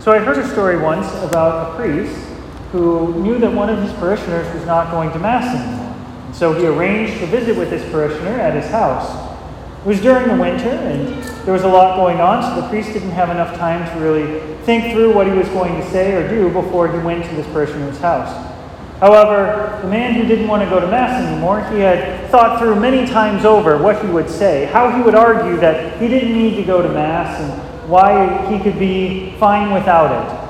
So I heard a story once about a priest who knew that one of his parishioners was not going to Mass anymore. And so he arranged to visit with this parishioner at his house. It was during the winter, and there was a lot going on, so the priest didn't have enough time to really think through what he was going to say or do before he went to this parishioner's house. However, the man who didn't want to go to Mass anymore, he had thought through many times over what he would say, how he would argue that he didn't need to go to Mass, and why he could be fine without it.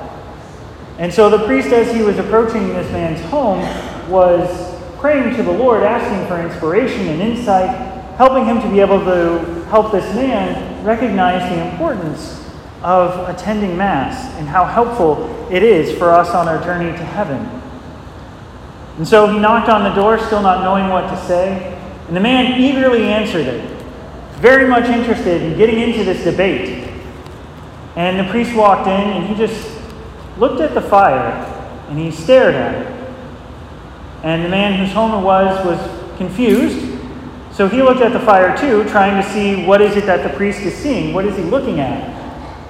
And so the priest, as he was approaching this man's home, was praying to the Lord, asking for inspiration and insight, helping him to be able to help this man recognize the importance of attending Mass and how helpful it is for us on our journey to heaven. And so he knocked on the door, still not knowing what to say, and the man eagerly answered it, very much interested in getting into this debate. And the priest walked in and he just looked at the fire and he stared at it. And the man whose home it was was confused so he looked at the fire too, trying to see what is it that the priest is seeing? What is he looking at?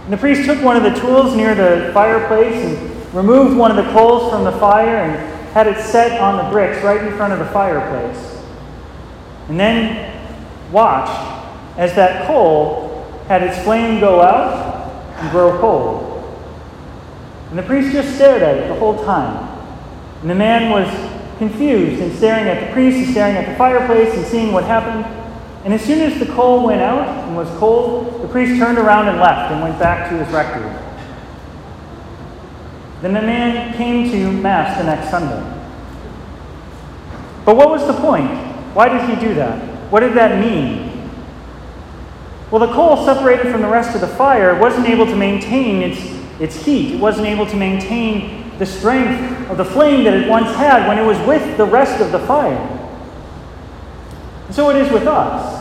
And the priest took one of the tools near the fireplace and removed one of the coals from the fire and had it set on the bricks right in front of the fireplace. And then watched as that coal had its flame go out and grow cold. And the priest just stared at it the whole time. And the man was confused and staring at the priest and staring at the fireplace and seeing what happened. And as soon as the coal went out and was cold, the priest turned around and left and went back to his rectory. Then the man came to Mass the next Sunday. But what was the point? Why did he do that? What did that mean? Well, the coal separated from the rest of the fire wasn't able to maintain its, its heat. It wasn't able to maintain the strength of the flame that it once had when it was with the rest of the fire. And so it is with us.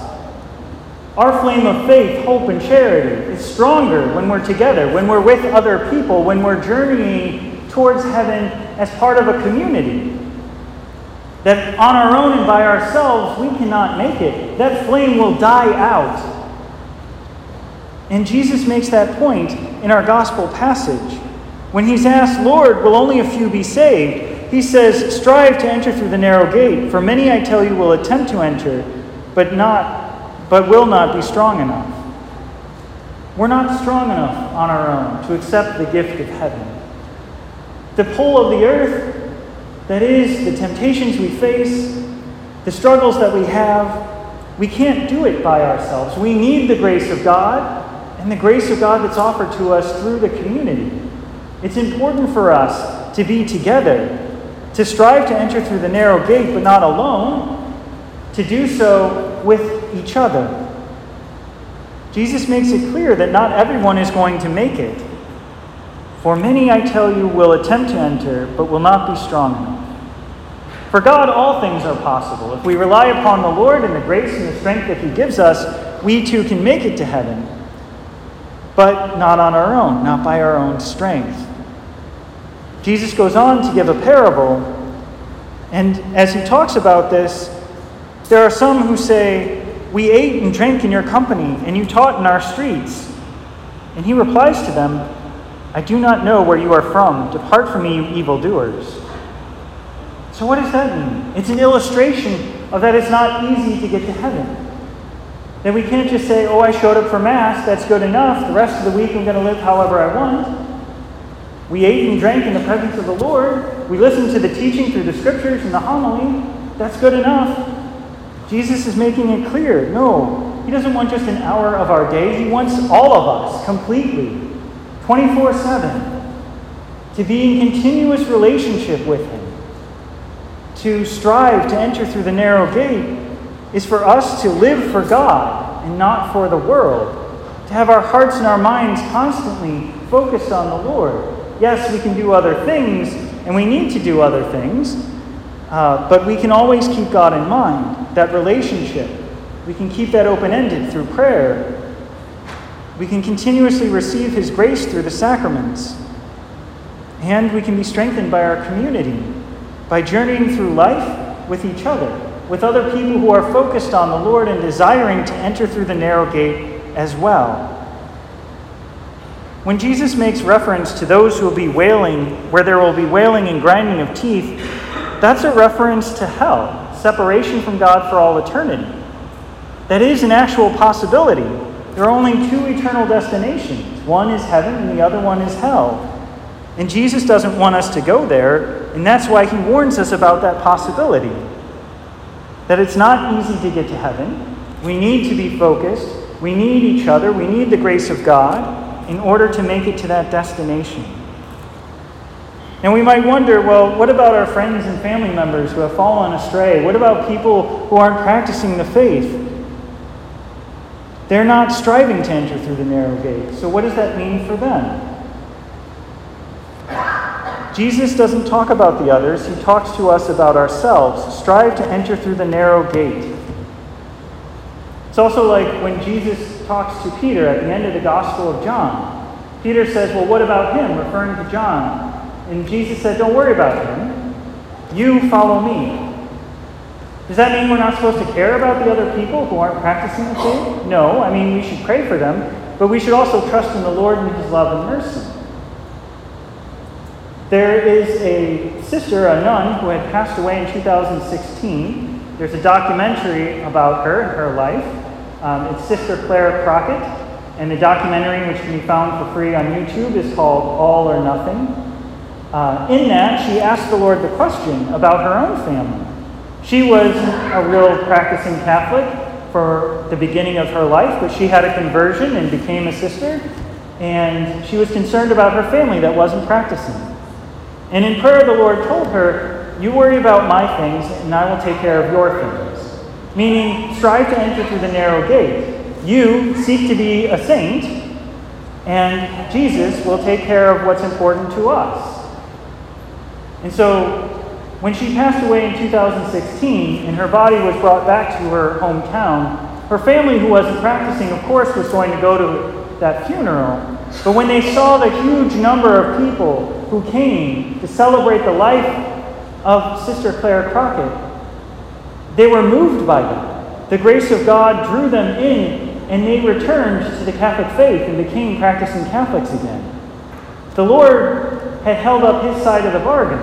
Our flame of faith, hope, and charity is stronger when we're together, when we're with other people, when we're journeying towards heaven as part of a community. That on our own and by ourselves, we cannot make it. That flame will die out. And Jesus makes that point in our gospel passage. When he's asked, Lord, will only a few be saved? He says, Strive to enter through the narrow gate, for many, I tell you, will attempt to enter, but not, but will not be strong enough. We're not strong enough on our own to accept the gift of heaven. The pull of the earth, that is, the temptations we face, the struggles that we have, we can't do it by ourselves. We need the grace of God and the grace of God that's offered to us through the community. It's important for us to be together, to strive to enter through the narrow gate, but not alone, to do so with each other. Jesus makes it clear that not everyone is going to make it. For many, I tell you, will attempt to enter, but will not be strong enough. For God, all things are possible. If we rely upon the Lord and the grace and the strength that He gives us, we too can make it to heaven. But not on our own, not by our own strength. Jesus goes on to give a parable, and as he talks about this, there are some who say, We ate and drank in your company, and you taught in our streets. And he replies to them, I do not know where you are from. Depart from me, you evildoers. So, what does that mean? It's an illustration of that it's not easy to get to heaven. That we can't just say, Oh, I showed up for Mass, that's good enough. The rest of the week I'm going to live however I want. We ate and drank in the presence of the Lord. We listened to the teaching through the scriptures and the homily. That's good enough. Jesus is making it clear no, He doesn't want just an hour of our day. He wants all of us completely, 24 7, to be in continuous relationship with Him. To strive to enter through the narrow gate is for us to live for God and not for the world. To have our hearts and our minds constantly focused on the Lord. Yes, we can do other things, and we need to do other things, uh, but we can always keep God in mind, that relationship. We can keep that open ended through prayer. We can continuously receive His grace through the sacraments. And we can be strengthened by our community, by journeying through life with each other, with other people who are focused on the Lord and desiring to enter through the narrow gate as well. When Jesus makes reference to those who will be wailing, where there will be wailing and grinding of teeth, that's a reference to hell, separation from God for all eternity. That is an actual possibility. There are only two eternal destinations one is heaven, and the other one is hell. And Jesus doesn't want us to go there, and that's why he warns us about that possibility. That it's not easy to get to heaven. We need to be focused. We need each other. We need the grace of God in order to make it to that destination. And we might wonder well, what about our friends and family members who have fallen astray? What about people who aren't practicing the faith? They're not striving to enter through the narrow gate. So, what does that mean for them? Jesus doesn't talk about the others, he talks to us about ourselves. Strive to enter through the narrow gate. It's also like when Jesus talks to Peter at the end of the Gospel of John. Peter says, Well, what about him? referring to John. And Jesus said, Don't worry about him. You follow me. Does that mean we're not supposed to care about the other people who aren't practicing the faith? No. I mean, we should pray for them, but we should also trust in the Lord and His love and mercy. There is a sister, a nun, who had passed away in 2016. There's a documentary about her and her life. Um, it's Sister Clare Crockett, and the documentary, which can be found for free on YouTube, is called All or Nothing. Uh, in that, she asked the Lord the question about her own family. She was a real practicing Catholic for the beginning of her life, but she had a conversion and became a sister, and she was concerned about her family that wasn't practicing. And in prayer, the Lord told her, You worry about my things, and I will take care of your things. Meaning, strive to enter through the narrow gate. You seek to be a saint, and Jesus will take care of what's important to us. And so when she passed away in 2016 and her body was brought back to her hometown, her family, who wasn't practicing, of course, was going to go to that funeral. But when they saw the huge number of people who came to celebrate the life of Sister Clare Crockett, they were moved by that. The grace of God drew them in, and they returned to the Catholic faith and became practicing Catholics again. The Lord had held up his side of the bargain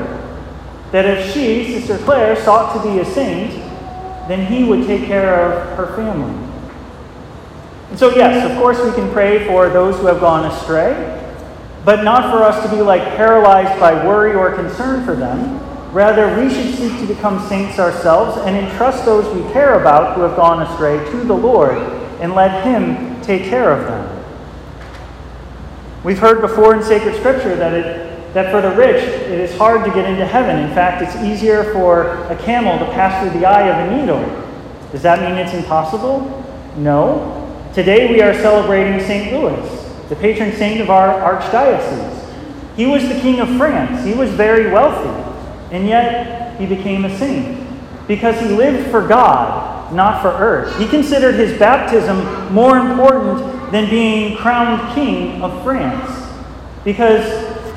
that if she, Sister Clare, sought to be a saint, then he would take care of her family. So, yes, of course, we can pray for those who have gone astray, but not for us to be like paralyzed by worry or concern for them. Rather, we should seek to become saints ourselves and entrust those we care about who have gone astray to the Lord and let Him take care of them. We've heard before in sacred scripture that it that for the rich it is hard to get into heaven. In fact, it's easier for a camel to pass through the eye of a needle. Does that mean it's impossible? No. Today we are celebrating St. Louis, the patron saint of our archdiocese. He was the king of France. He was very wealthy, and yet he became a saint because he lived for God, not for earth. He considered his baptism more important than being crowned king of France because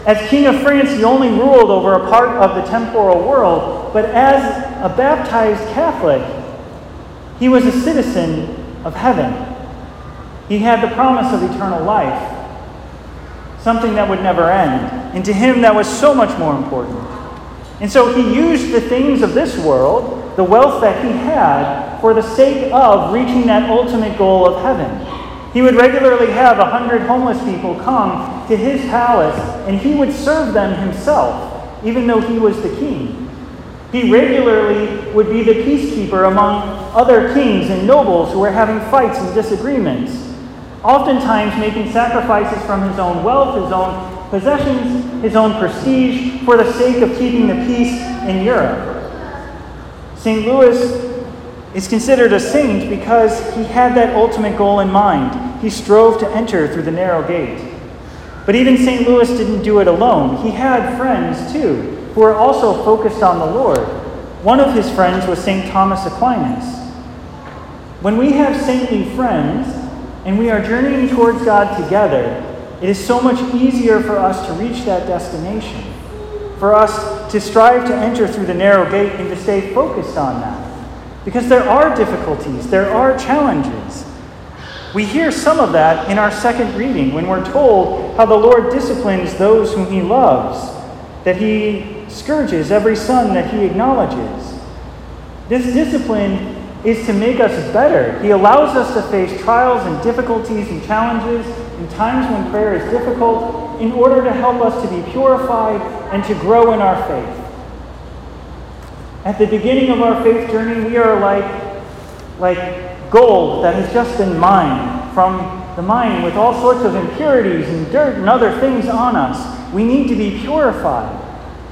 as King of France, he only ruled over a part of the temporal world, but as a baptized Catholic, he was a citizen of heaven. He had the promise of eternal life, something that would never end. And to him, that was so much more important. And so he used the things of this world, the wealth that he had, for the sake of reaching that ultimate goal of heaven. He would regularly have a hundred homeless people come to his palace, and he would serve them himself, even though he was the king. He regularly would be the peacekeeper among other kings and nobles who were having fights and disagreements, oftentimes making sacrifices from his own wealth, his own possessions, his own prestige, for the sake of keeping the peace in Europe. St. Louis is considered a saint because he had that ultimate goal in mind. He strove to enter through the narrow gate. But even St. Louis didn't do it alone. He had friends too, who were also focused on the Lord. One of his friends was St. Thomas Aquinas. When we have saintly friends and we are journeying towards God together, it is so much easier for us to reach that destination, for us to strive to enter through the narrow gate and to stay focused on that. Because there are difficulties, there are challenges. We hear some of that in our second reading when we're told how the Lord disciplines those whom he loves, that he scourges every son that he acknowledges. This discipline is to make us better. He allows us to face trials and difficulties and challenges in times when prayer is difficult in order to help us to be purified and to grow in our faith. At the beginning of our faith journey, we are like, like gold that has just been mined from the mine with all sorts of impurities and dirt and other things on us. We need to be purified.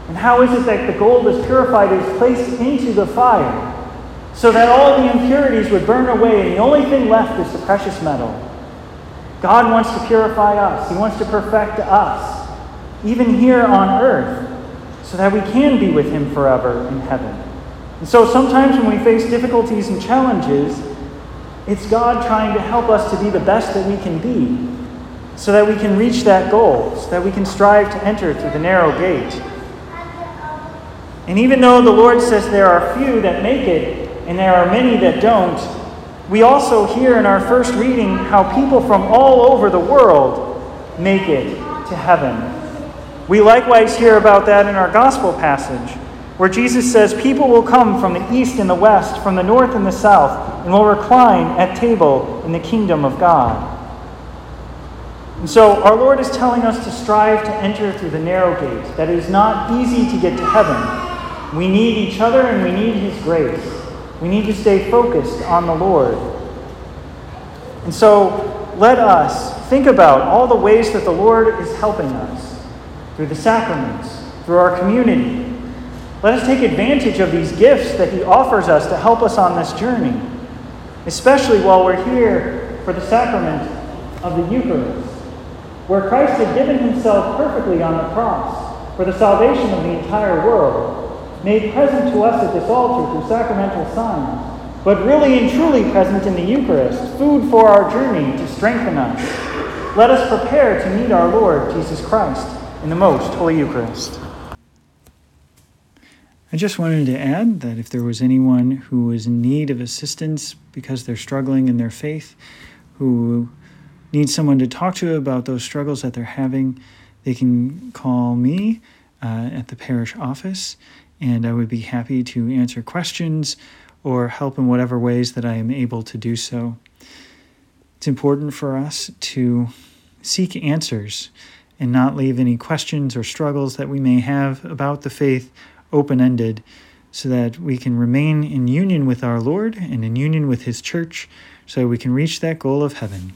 And how is it that the gold is purified? Is placed into the fire so that all the impurities would burn away, and the only thing left is the precious metal. God wants to purify us, He wants to perfect us, even here on earth, so that we can be with Him forever in heaven. And so sometimes when we face difficulties and challenges, it's God trying to help us to be the best that we can be, so that we can reach that goal, so that we can strive to enter through the narrow gate. And even though the Lord says there are few that make it, and there are many that don't, we also hear in our first reading how people from all over the world make it to heaven. We likewise hear about that in our gospel passage, where Jesus says, People will come from the east and the west, from the north and the south, and will recline at table in the kingdom of God. And so our Lord is telling us to strive to enter through the narrow gate, that it is not easy to get to heaven. We need each other and we need His grace. We need to stay focused on the Lord. And so let us think about all the ways that the Lord is helping us through the sacraments, through our community. Let us take advantage of these gifts that He offers us to help us on this journey, especially while we're here for the sacrament of the Eucharist, where Christ had given Himself perfectly on the cross for the salvation of the entire world made present to us at this altar through sacramental signs, but really and truly present in the Eucharist, food for our journey to strengthen us. Let us prepare to meet our Lord Jesus Christ in the most holy Eucharist. I just wanted to add that if there was anyone who was in need of assistance because they're struggling in their faith, who needs someone to talk to about those struggles that they're having, they can call me uh, at the parish office and I would be happy to answer questions or help in whatever ways that I am able to do so. It's important for us to seek answers and not leave any questions or struggles that we may have about the faith open ended so that we can remain in union with our Lord and in union with His church so we can reach that goal of heaven.